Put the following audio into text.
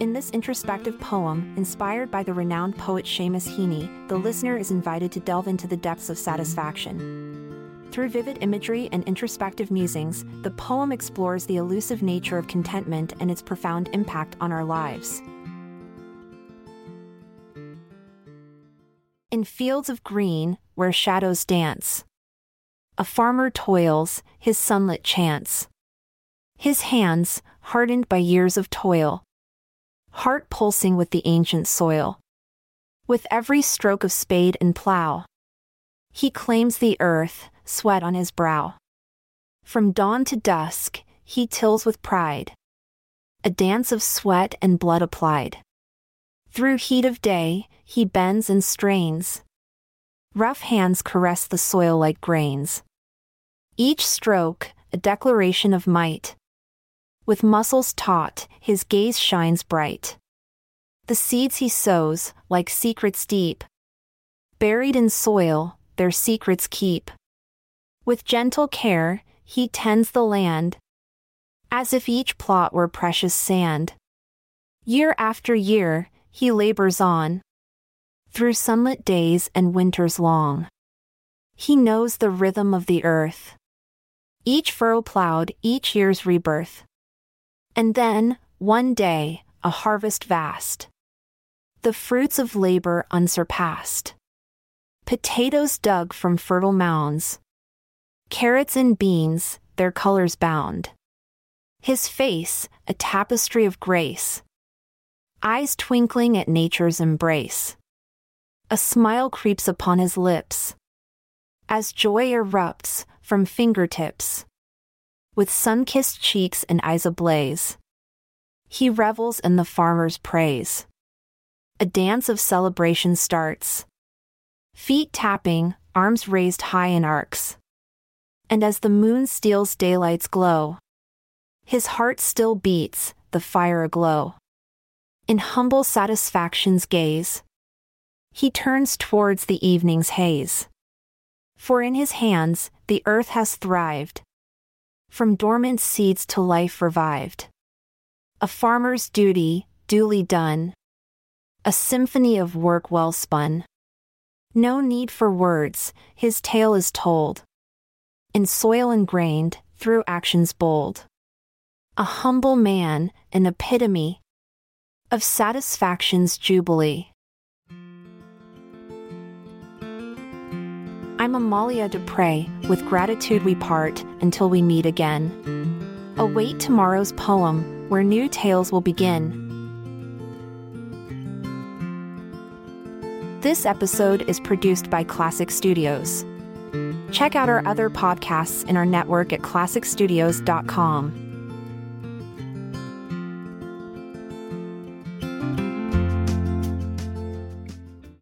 In this introspective poem, inspired by the renowned poet Seamus Heaney, the listener is invited to delve into the depths of satisfaction. Through vivid imagery and introspective musings, the poem explores the elusive nature of contentment and its profound impact on our lives. In fields of green, where shadows dance, a farmer toils, his sunlit chance. His hands, hardened by years of toil, heart pulsing with the ancient soil. With every stroke of spade and plow, he claims the earth, sweat on his brow. From dawn to dusk, he tills with pride, a dance of sweat and blood applied. Through heat of day, he bends and strains. Rough hands caress the soil like grains. Each stroke, a declaration of might. With muscles taut, his gaze shines bright. The seeds he sows, like secrets deep, buried in soil, their secrets keep. With gentle care, he tends the land, as if each plot were precious sand. Year after year, he labors on, through sunlit days and winters long. He knows the rhythm of the earth. Each furrow plowed, each year's rebirth. And then, one day, a harvest vast. The fruits of labor unsurpassed. Potatoes dug from fertile mounds. Carrots and beans, their colors bound. His face, a tapestry of grace. Eyes twinkling at nature's embrace. A smile creeps upon his lips. As joy erupts from fingertips with sun kissed cheeks and eyes ablaze. He revels in the farmer's praise. A dance of celebration starts. Feet tapping, arms raised high in arcs. And as the moon steals daylight's glow, his heart still beats, the fire aglow. In humble satisfaction's gaze, he turns towards the evening's haze. For in his hands, the earth has thrived, from dormant seeds to life revived. A farmer's duty, duly done. A symphony of work well spun. No need for words, his tale is told. In soil ingrained, through actions bold. A humble man, an epitome of satisfaction's jubilee. I'm Amalia Dupre. With gratitude we part until we meet again. Await tomorrow's poem, where new tales will begin. This episode is produced by Klassic Studios. Check out our other podcasts in our network at klassicstudios.com.